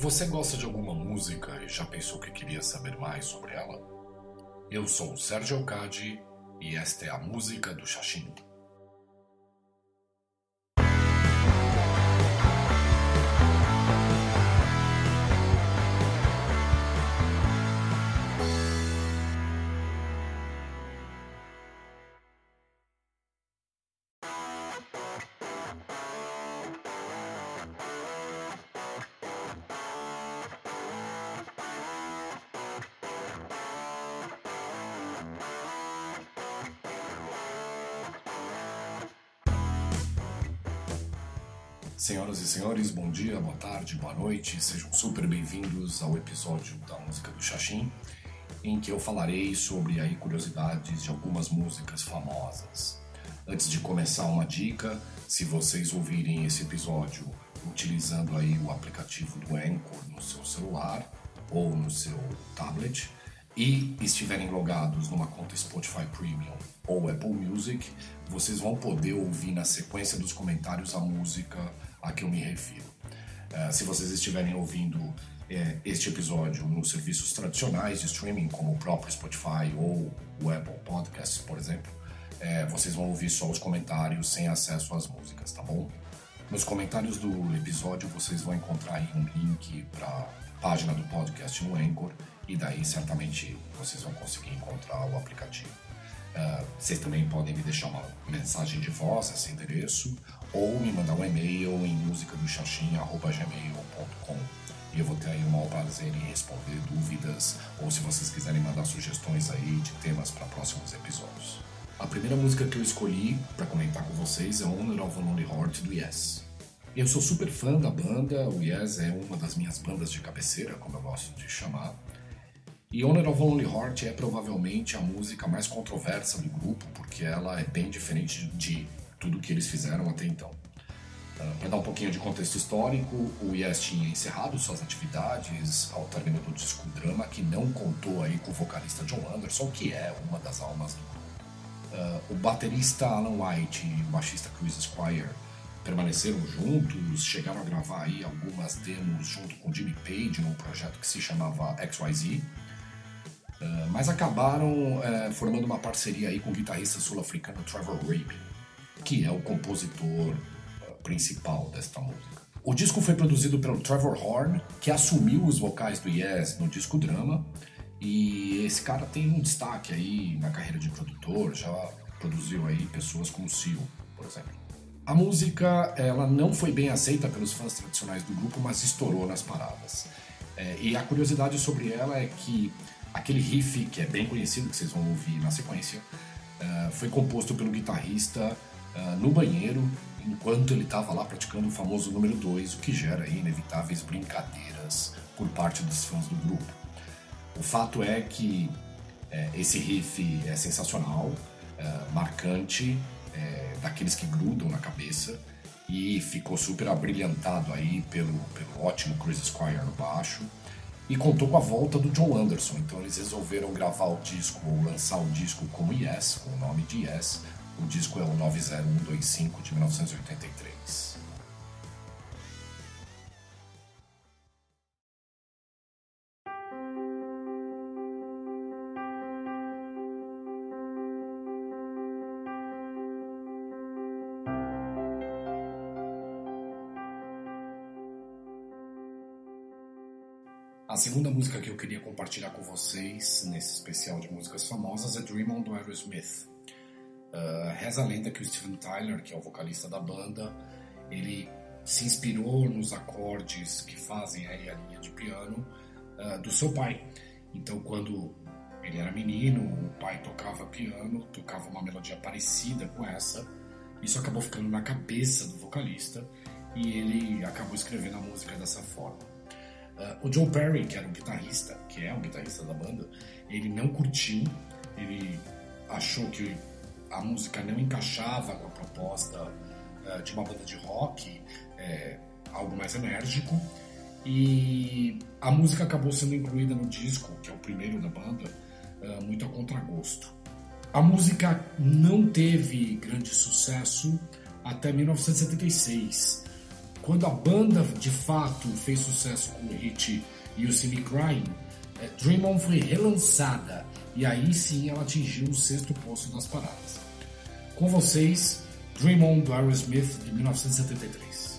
Você gosta de alguma música e já pensou que queria saber mais sobre ela? Eu sou o Sérgio Alcade e esta é a música do Xaxim. Senhores, bom dia, boa tarde, boa noite, sejam super bem-vindos ao episódio da música do Xaxim, em que eu falarei sobre aí curiosidades de algumas músicas famosas. Antes de começar uma dica, se vocês ouvirem esse episódio utilizando aí o aplicativo do Anchor no seu celular ou no seu tablet e estiverem logados numa conta Spotify Premium ou Apple Music, vocês vão poder ouvir na sequência dos comentários a música a que eu me refiro. Uh, se vocês estiverem ouvindo uh, este episódio nos serviços tradicionais de streaming, como o próprio Spotify ou o Apple Podcasts, por exemplo, uh, vocês vão ouvir só os comentários sem acesso às músicas, tá bom? Nos comentários do episódio vocês vão encontrar um link para a página do podcast no Anchor e daí certamente vocês vão conseguir encontrar o aplicativo. Uh, vocês também podem me deixar uma mensagem de voz esse endereço ou me mandar um e-mail em musicadoxaxim.gmail.com e eu vou ter aí o maior prazer em responder dúvidas ou se vocês quiserem mandar sugestões aí de temas para próximos episódios. A primeira música que eu escolhi para comentar com vocês é Honor of a Lonely Heart do Yes. Eu sou super fã da banda, o Yes é uma das minhas bandas de cabeceira, como eu gosto de chamar. E Honor of a Lonely Heart é provavelmente a música mais controversa do grupo, porque ela é bem diferente de tudo que eles fizeram até então. Uh, ah, Para dar um pouquinho de contexto histórico, o Yes tinha encerrado suas atividades ao término do disco Drama, que não contou aí com o vocalista John Anderson, que é uma das almas do grupo. Uh, o baterista Alan White e o baixista Chris Squire permaneceram juntos, chegaram a gravar aí algumas demos junto com Jimmy Page num projeto que se chamava XYZ, mas acabaram uh, formando uma parceria aí com o guitarrista sul-africano Trevor Rabin que é o compositor uh, principal desta música. O disco foi produzido pelo Trevor Horn, que assumiu os vocais do Yes no disco Drama, e esse cara tem um destaque aí na carreira de produtor, já produziu aí pessoas como Seal, por exemplo. A música ela não foi bem aceita pelos fãs tradicionais do grupo, mas estourou nas paradas. É, e a curiosidade sobre ela é que aquele riff, que é bem conhecido, que vocês vão ouvir na sequência, é, foi composto pelo guitarrista uh, no banheiro enquanto ele estava lá praticando o famoso número 2, o que gera inevitáveis brincadeiras por parte dos fãs do grupo. O fato é que é, esse riff é sensacional, marcante, é, daqueles que grudam na cabeça e ficou super abrilhantado aí pelo, pelo ótimo Chris Squire no baixo e contou com a volta do John Anderson, então eles resolveram gravar o disco ou lançar o disco como Yes, com o nome de Yes, o disco é o 90125 de 1983. Segunda música que eu queria compartilhar com vocês nesse especial de músicas famosas é Dream On do Aerosmith. Uh, reza a lenda que o Steven Tyler, que é o vocalista da banda, ele se inspirou nos acordes que fazem aí a linha de piano uh, do seu pai. Então, quando ele era menino, o pai tocava piano, tocava uma melodia parecida com essa. Isso acabou ficando na cabeça do vocalista e ele acabou escrevendo a música dessa forma. Uh, o John Perry, que era um guitarrista, que é um guitarrista da banda, ele não curtiu, ele achou que a música não encaixava com a proposta uh, de uma banda de rock, é, algo mais enérgico, e a música acabou sendo incluída no disco, que é o primeiro da banda, uh, muito a contragosto. A música não teve grande sucesso até 1976, quando a banda de fato fez sucesso com o hit You See Me Crying, é, Dream On foi relançada e aí sim ela atingiu o sexto posto das paradas. Com vocês, Dream On do Aerosmith de 1973.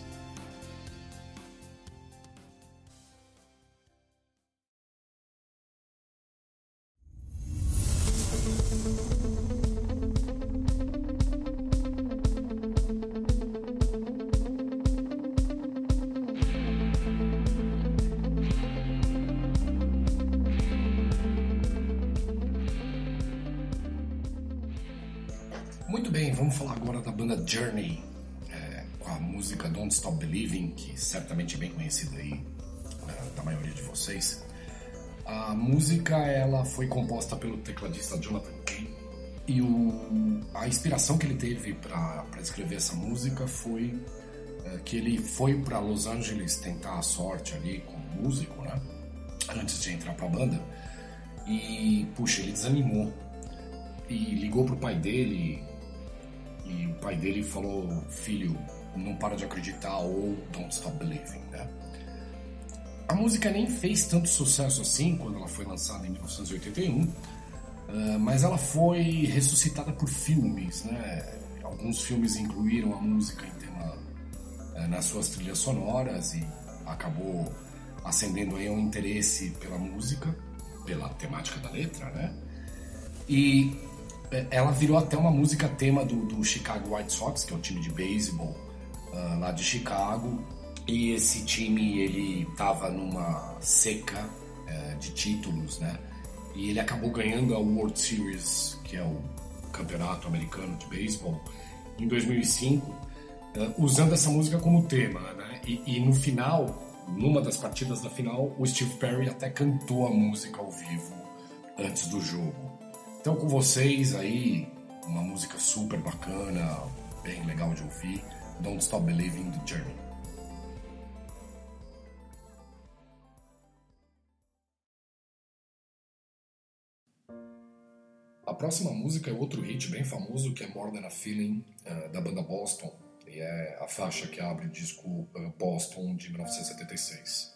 Música Don't Stop Believing, que certamente é bem conhecida aí é, da maioria de vocês. A música ela foi composta pelo tecladista Jonathan Kane e o, a inspiração que ele teve para escrever essa música foi é, que ele foi para Los Angeles tentar a sorte ali como músico, né? Antes de entrar para a banda. E, puxa, ele desanimou e ligou pro pai dele e o pai dele falou: Filho, não para de acreditar ou don't stop believing, né? A música nem fez tanto sucesso assim quando ela foi lançada em 1981, ah, mas ela foi ressuscitada por filmes, né? Alguns filmes incluíram a música em tema eh, nas suas trilhas sonoras e acabou acendendo aí um interesse pela música, pela temática da letra, né? E é, ela virou até uma música tema do, do Chicago White Sox, que é um time de beisebol uh, lá de Chicago. E esse time ele estava numa seca uh, de títulos, né? E ele acabou ganhando a World Series, que é o campeonato americano de beisebol, em 2005, uh, usando essa música como tema, né? E, e no final, numa das partidas da final, o Steve Perry até cantou a música ao vivo antes do jogo. Então, com vocês aí, uma música super bacana, bem legal de ouvir, Don't Stop Believing the Journey. A próxima música é outro hit bem famoso que é More Than a Feeling, uh, da banda Boston, e é a faixa que abre o disco uh, Boston de 1976.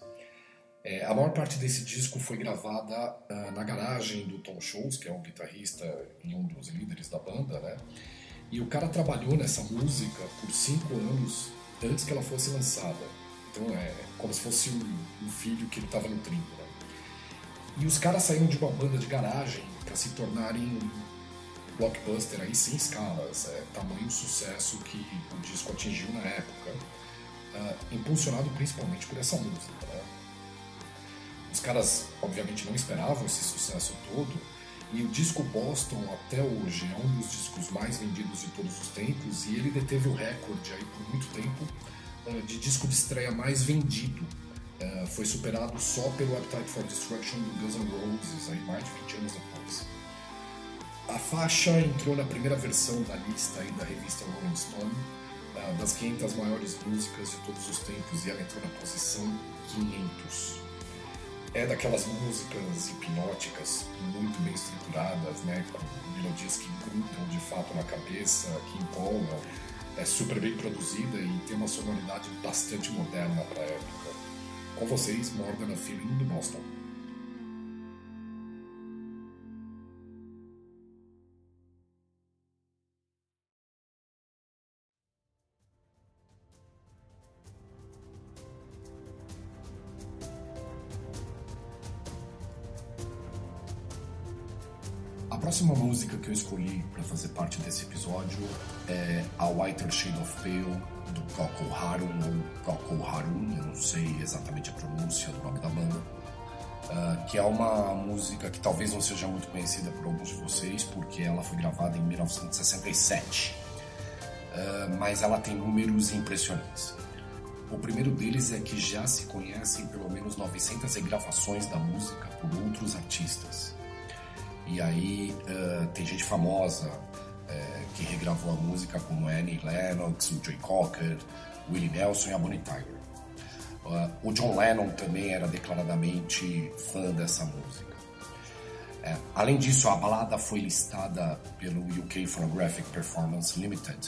É, a maior parte desse disco foi gravada uh, na garagem do Tom Scholz, que é um guitarrista e um dos líderes da banda, né? E o cara trabalhou nessa música por cinco anos antes que ela fosse lançada. Então é como se fosse um, um filho que ele estava nutrindo, né? E os caras saíram de uma banda de garagem para se tornarem um blockbuster aí sem escalas, é, tamanho sucesso que o disco atingiu na época, uh, impulsionado principalmente por essa música, né? Os caras, obviamente, não esperavam esse sucesso todo. E o disco Boston, até hoje, é um dos discos mais vendidos de todos os tempos. E ele deteve o recorde aí por muito tempo eh, de disco de estreia mais vendido. Eh, foi superado só pelo Appetite for Destruction do Guns N' Roses, aí mais de 20 anos depois. A faixa entrou na primeira versão da lista aí da revista Rolling Stone, eh, das 500 maiores músicas de todos os tempos, e ela entrou na posição 500 é daquelas músicas hipnóticas muito bem estruturadas, né, com melodias que grudam de fato na cabeça, que empolgam, é super bem produzida e tem uma sonoridade bastante moderna para a época. Com vocês, Morgan Feeling do Boston. Próxima música que eu escolhi para fazer parte desse episódio é A Whiter Shade of Pale, do Procol Harum, ou Procol Harum, eu não sei exatamente a pronúncia do nome da banda, uh, que é uma música que talvez não seja muito conhecida por alguns de vocês, porque ela foi gravada em 1967, uh, mas ela tem números impressionantes. O primeiro deles é que já se conhecem pelo menos 900 regravações da música por outros artistas. E aí uh, tem gente famosa uh, que regravou a música, como Annie Lennox, o Joey Cocker, Willie Nelson e a Bonnie Tyler. Uh, o John Lennon também era declaradamente fã dessa música. Além disso, a balada foi listada pelo UK Phonographic Performance Limited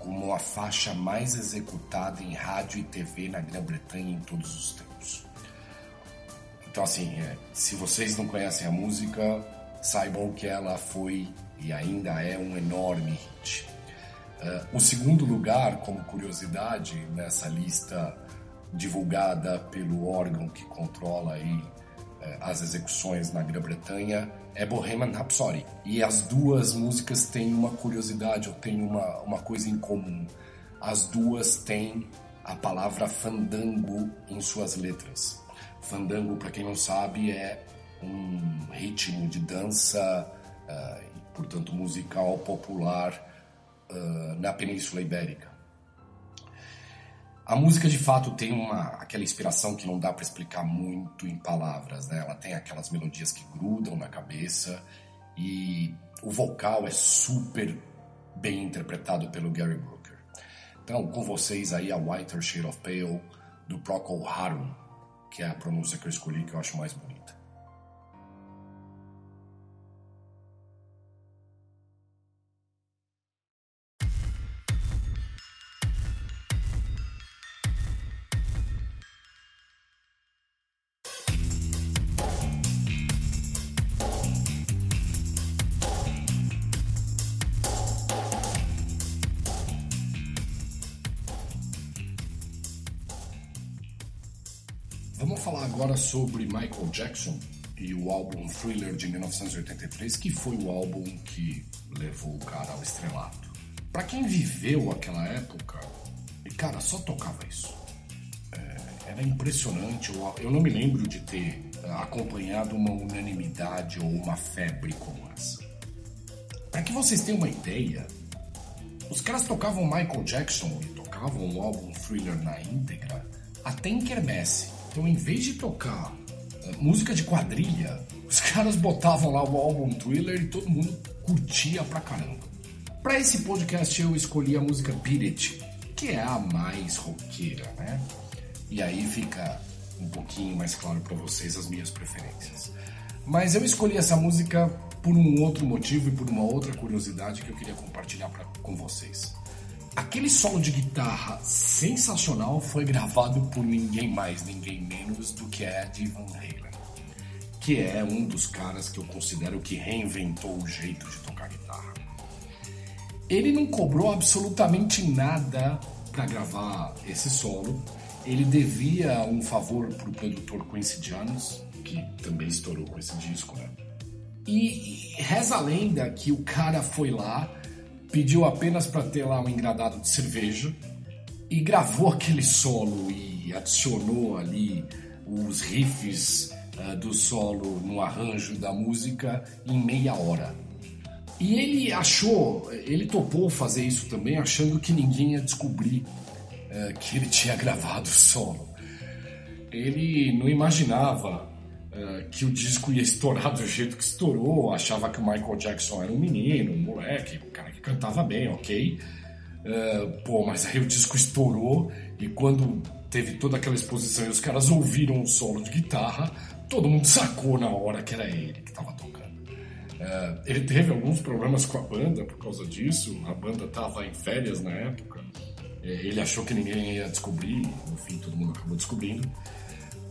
como a faixa mais executada em rádio e TV na Grã-Bretanha em todos os tempos. Então, assim, se vocês não conhecem a música, saibam que ela foi e ainda é um enorme hit. Uh, o segundo lugar, como curiosidade, nessa lista divulgada pelo órgão que controla aí, uh, as execuções na Grã-Bretanha, é Bohemian Rhapsody. E as duas músicas têm uma curiosidade, ou têm uma, uma coisa em comum. As duas têm a palavra fandango em suas letras. Fandango, para quem não sabe, é um ritmo de dança, uh, e, portanto musical popular uh, na Península Ibérica. A música de fato tem uma aquela inspiração que não dá para explicar muito em palavras, né? Ela tem aquelas melodias que grudam na cabeça e o vocal é super bem interpretado pelo Gary Brooker. Então, com vocês aí a Whiter Shade of Pale do Procol Harum, que é a pronúncia que eu escolhi que eu acho mais bonita. Vamos falar agora sobre Michael Jackson e o álbum Thriller de 1983, que foi o álbum que levou o cara ao estrelato. Para quem viveu aquela época, cara, só tocava isso. É, era impressionante. Eu, eu não me lembro de ter acompanhado uma unanimidade ou uma febre como essa. Para que vocês tenham uma ideia, os caras tocavam Michael Jackson e tocavam o álbum Thriller na íntegra até em quermesse. Então, em vez de tocar uh, música de quadrilha, os caras botavam lá o álbum Thriller e todo mundo curtia pra caramba. Para esse podcast eu escolhi a música Beat It, que é a mais roqueira, né? E aí fica um pouquinho mais claro para vocês as minhas preferências. Mas eu escolhi essa música por um outro motivo e por uma outra curiosidade que eu queria compartilhar pra, com vocês. Aquele solo de guitarra sensacional foi gravado por ninguém mais, ninguém menos do que Eddie Van Halen, que é um dos caras que eu considero que reinventou o jeito de tocar guitarra. Ele não cobrou absolutamente nada para gravar esse solo. Ele devia um favor pro produtor Quincy Jones, que também estourou com esse disco, né? E reza a lenda que o cara foi lá pediu apenas para ter lá um engradado de cerveja e gravou aquele solo e adicionou ali os riffs uh, do solo no arranjo da música em meia hora. E ele achou, ele topou fazer isso também, achando que ninguém ia descobrir uh, que ele tinha gravado o solo. Ele não imaginava uh, que o disco ia estourar do jeito que estourou, achava que o Michael Jackson era um menino, um moleque, um cara que cantava bem, ok. Uh, pô, mas aí o disco estourou e quando teve toda aquela exposição e os caras ouviram o solo de guitarra, todo mundo sacou na hora que era ele que estava tocando. Uh, ele teve alguns problemas com a banda por causa disso, a banda estava em férias na época, ele achou que ninguém ia descobrir, no fim todo mundo acabou descobrindo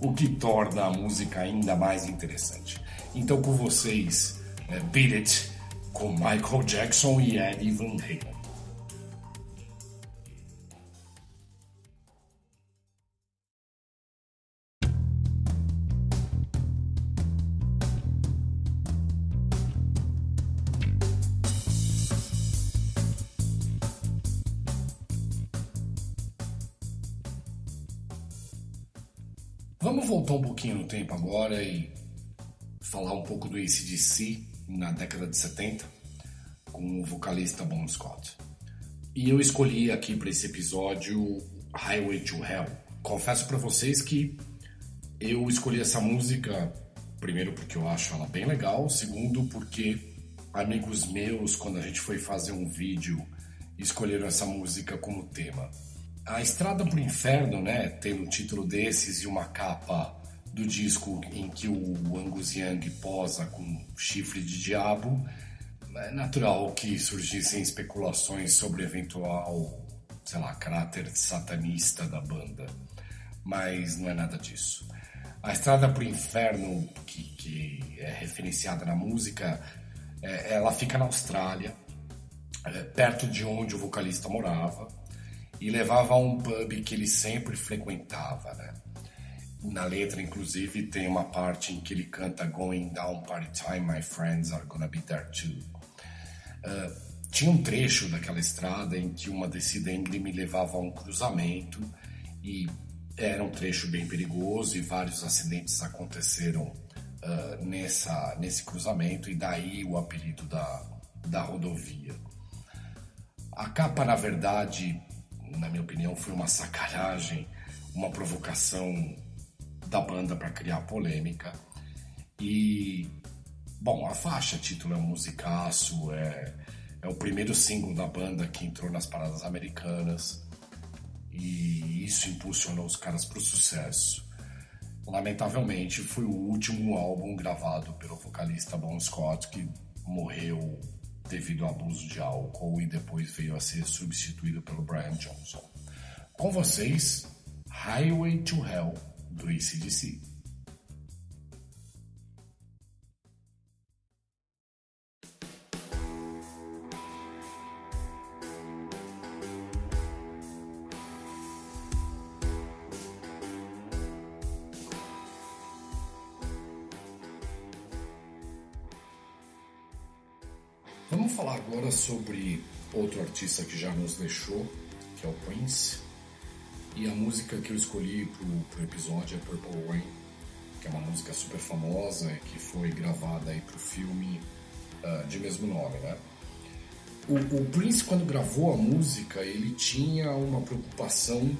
o que torna a música ainda mais interessante. Então, com vocês, é, Beat It, com Michael Jackson e Eddie Van Halen. Vamos voltar um pouquinho no tempo agora e falar um pouco do ACDC na década de 70 com o vocalista Bon Scott. E eu escolhi aqui para esse episódio Highway to Hell. Confesso para vocês que eu escolhi essa música primeiro porque eu acho ela bem legal, segundo porque amigos meus quando a gente foi fazer um vídeo escolheram essa música como tema. A Estrada pro Inferno, né, tendo um título desses e uma capa do disco em que o Angus Young posa com chifre de diabo, é natural que surgissem especulações sobre eventual, sei lá, caráter satanista da banda, mas não é nada disso. A Estrada para o Inferno, que, que, é referenciada na música, é, ela fica na Austrália, é, perto de onde o vocalista morava, e levava a um pub que ele sempre frequentava, né? Na letra, inclusive, tem uma parte em que ele canta Going down party time, my friends are gonna be there too. Uh, tinha um trecho daquela estrada em que uma descida íngreme levava a um cruzamento e era um trecho bem perigoso e vários acidentes aconteceram uh, nessa, nesse cruzamento e daí o apelido da, da rodovia. A capa, na verdade, na minha opinião, foi uma sacanagem, uma provocação da banda para criar polêmica. E, bom, a faixa título é um musicaço, é, é o primeiro single da banda que entrou nas paradas americanas e isso impulsionou os caras para o sucesso. Lamentavelmente, foi o último álbum gravado pelo vocalista Bon Scott, que morreu devido ao abuso de álcool e depois veio a ser substituído pelo Brian Johnson. Com vocês, Highway to Hell, do ACDC. Vamos falar agora sobre outro artista que já nos deixou, que é o Prince. E a música que eu escolhi para o episódio é Purple Rain, que é uma música super famosa que foi gravada aí para o filme uh, de mesmo nome, né? O, o, Prince, quando gravou a música, ele tinha uma preocupação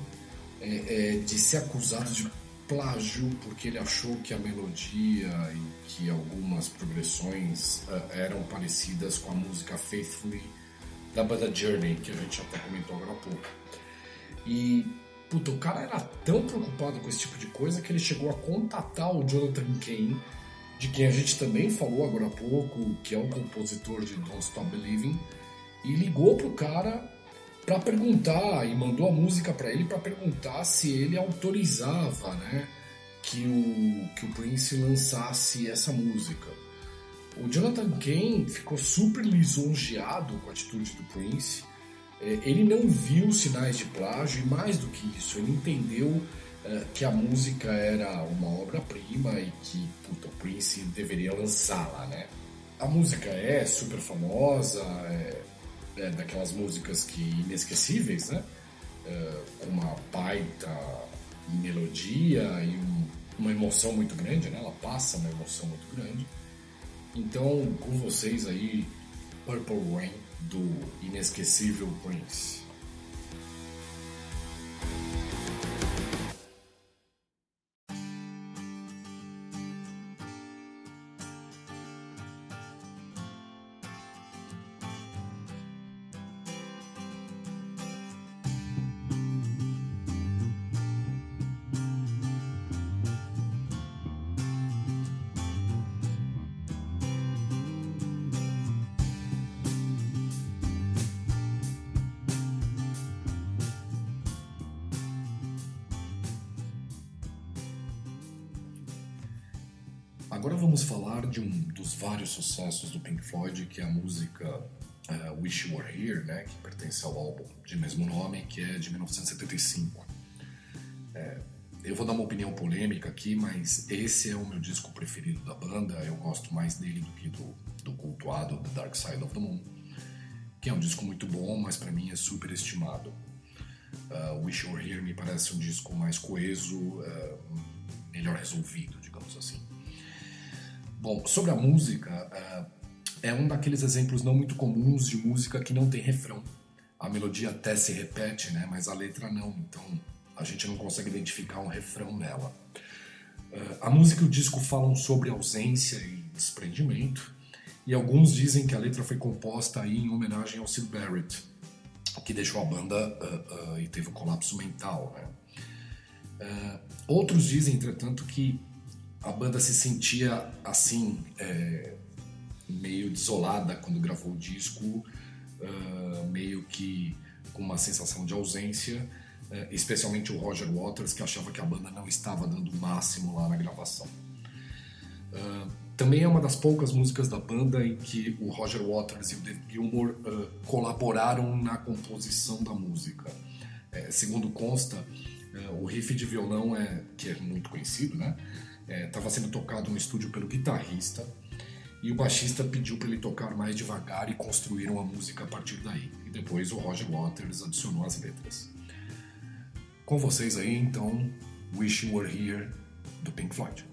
é, é, de ser acusado de plágio porque ele achou que a melodia e que algumas progressões uh, eram parecidas com a música Faithfully da banda Journey, que a gente até comentou agora há pouco. E, puta, o cara era tão preocupado com esse tipo de coisa que ele chegou a contatar o Jonathan Kane, de quem a gente também falou agora há pouco, que é o compositor de Don't Stop Believing, e ligou pro cara para perguntar e mandou a música para ele para perguntar se ele autorizava, né, que o que o Prince lançasse essa música. O Jonathan Kane ficou super lisonjeado com a atitude do Prince. É, ele não viu sinais de plágio e mais do que isso, ele entendeu é, que a música era uma obra-prima e que puta, o Prince deveria lançá-la, né? A música é super famosa, é, é, daquelas músicas que inesquecíveis, né? É, com uma baita melodia e um, uma emoção muito grande, né? Ela passa uma emoção muito grande. Então, com vocês aí, Purple Rain do inesquecível Prince. Sucessos do Pink Floyd, que é a música uh, Wish You Were Here, né, que pertence ao álbum de mesmo nome, que é de 1975. É, eu vou dar uma opinião polêmica aqui, mas esse é o meu disco preferido da banda. Eu gosto mais dele do que do, do cultuado The Dark Side of the Moon, que é um disco muito bom, mas para mim é super estimado. Uh, Wish You Were Here me parece um disco mais coeso, uh, melhor resolvido, digamos assim. Bom, sobre a música, é, é um daqueles exemplos não muito comuns de música que não tem refrão. A melodia até se repete, né? Mas a letra não. Então a gente não consegue identificar um refrão nela. É, a música e o disco falam sobre ausência e desprendimento, e alguns dizem que a letra foi composta aí em homenagem ao Sid Barrett, que deixou a banda uh, uh, e teve um colapso mental. Né? Uh, outros dizem, entretanto, que a banda se sentia assim, é, meio desolada quando gravou o disco, uh, meio que com uma sensação de ausência, uh, especialmente o Roger Waters, que achava que a banda não estava dando o máximo lá na gravação. Uh, também é uma das poucas músicas da banda em que o Roger Waters e o David Gilmour colaboraram na composição da música. É, segundo consta, o riff de violão, é, que é muito conhecido, né? Estava é, sendo tocado no estúdio pelo guitarrista e o baixista pediu para ele tocar mais devagar e construíram a música a partir daí. E depois o Roger Waters adicionou as letras. Com vocês aí, então, Wish You Were Here, do Pink Floyd.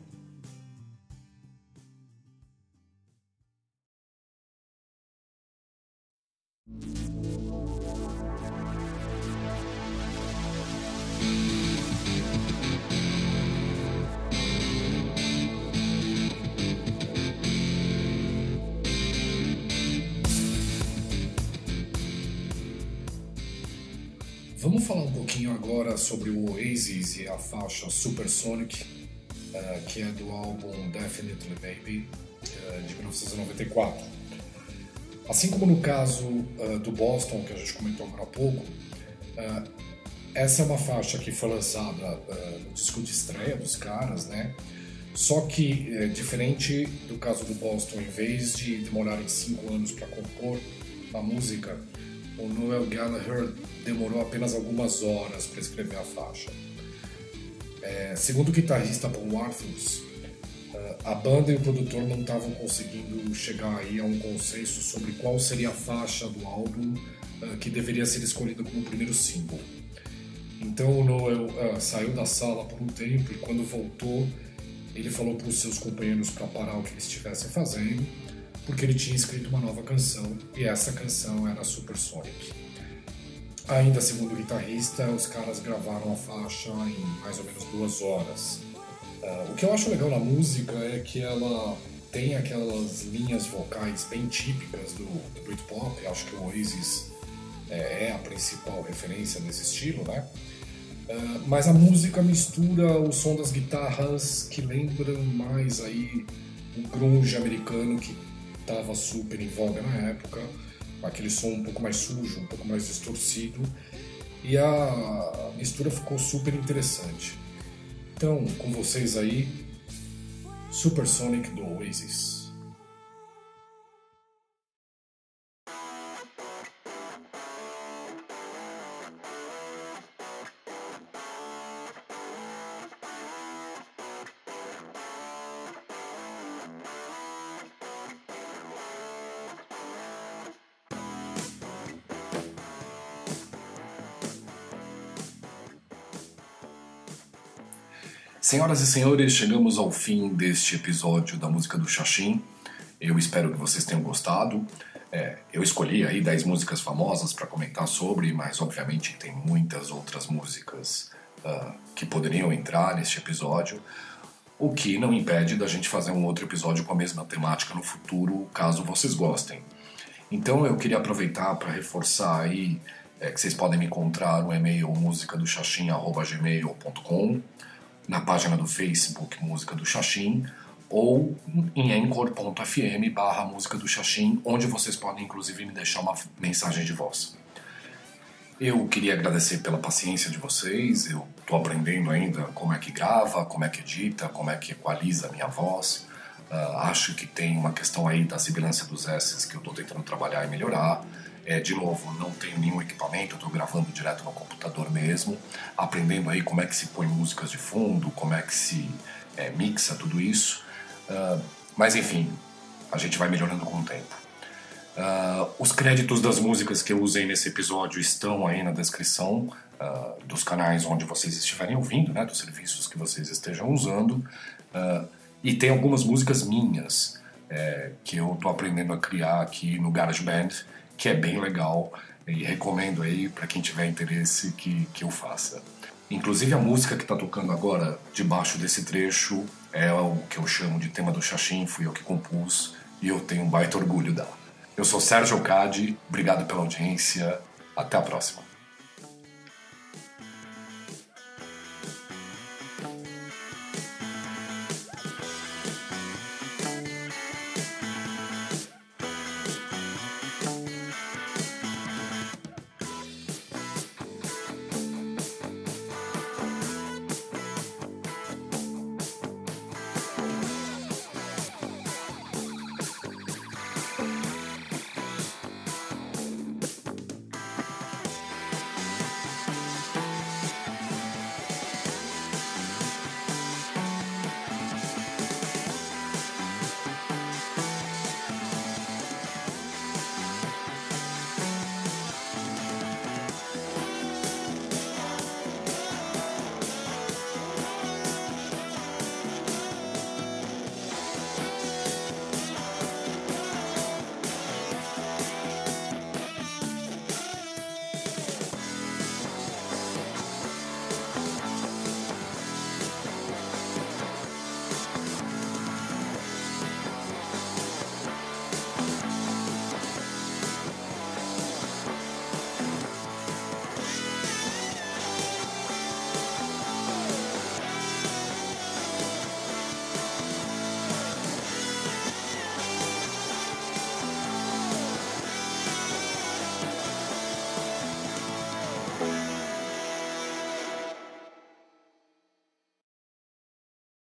Vamos falar um pouquinho agora sobre o Oasis e a faixa Supersonic, uh, que é do álbum Definitely Baby, uh, de 1994. Assim como no caso uh, do Boston, que a gente comentou agora há pouco, essa é uma faixa que foi lançada no disco de estreia dos caras, né? Só que, diferente do caso do Boston, em vez de demorarem cinco anos para compor a música, o Noel Gallagher demorou apenas algumas horas para escrever a faixa. É, segundo o guitarrista Paul Arthurs, é, a banda e o produtor não estavam conseguindo chegar aí a um consenso sobre qual seria a faixa do álbum é, que deveria ser escolhida como primeiro single. Então o Noel uh, saiu da sala por um tempo e quando voltou ele falou para os seus companheiros para parar o que eles estivessem fazendo porque ele tinha escrito uma nova canção e essa canção era Supersonic. Ainda segundo o guitarrista, os caras gravaram a faixa em mais ou menos duas horas. Uh, o que eu acho legal na música é que ela tem aquelas linhas vocais bem típicas do, do Britpop, eu acho que o Oasis é, é, a principal referência desse estilo, né? Uh, mas a música mistura o som das guitarras que lembram mais aí o grunge americano que estava super em voga na época, aquele som um pouco mais sujo, um pouco mais distorcido, e a mistura ficou super interessante. Então, com vocês aí, Supersonic do Oasis. Senhoras e senhores, chegamos ao fim deste episódio da música do Xaxim. Eu espero que vocês tenham gostado. É, eu escolhi aí 10 músicas famosas para comentar sobre, mas obviamente tem muitas outras músicas uh, que poderiam entrar neste episódio, o que não impede da gente fazer um outro episódio com a mesma temática no futuro, caso vocês gostem. Então eu queria aproveitar para reforçar aí é, que vocês podem me encontrar no e-mail musicadoxaxim.gmail.com na página do Facebook Música do Xaxim ou em anchor.fm barra Música do Xaxim, onde vocês podem inclusive me deixar uma mensagem de voz. Eu queria agradecer pela paciência de vocês, eu estou aprendendo ainda como é que grava, como é que edita, como é que equaliza a minha voz. Uh, acho que tem uma questão aí da sibilância dos S que eu estou tentando trabalhar e melhorar. É, de novo, não tenho nenhum equipamento, estou gravando direto no computador mesmo, aprendendo aí como é que se põe músicas de fundo, como é que se é, mixa tudo isso. Uh, mas enfim, a gente vai melhorando com o tempo. Uh, os créditos das músicas que eu usei nesse episódio estão aí na descrição uh, dos canais onde vocês estiverem ouvindo, né, dos serviços que vocês estejam usando. e tem algumas músicas minhas é, que eu estou aprendendo a criar aqui no GarageBand que é bem legal e recomendo aí para quem tiver interesse que, que eu faça. Inclusive a música que está tocando agora debaixo desse trecho é o que eu chamo de tema do Xaxim, fui eu que compus e eu tenho um baita orgulho dela. Eu sou Sérgio Cade, obrigado pela audiência, até a próxima.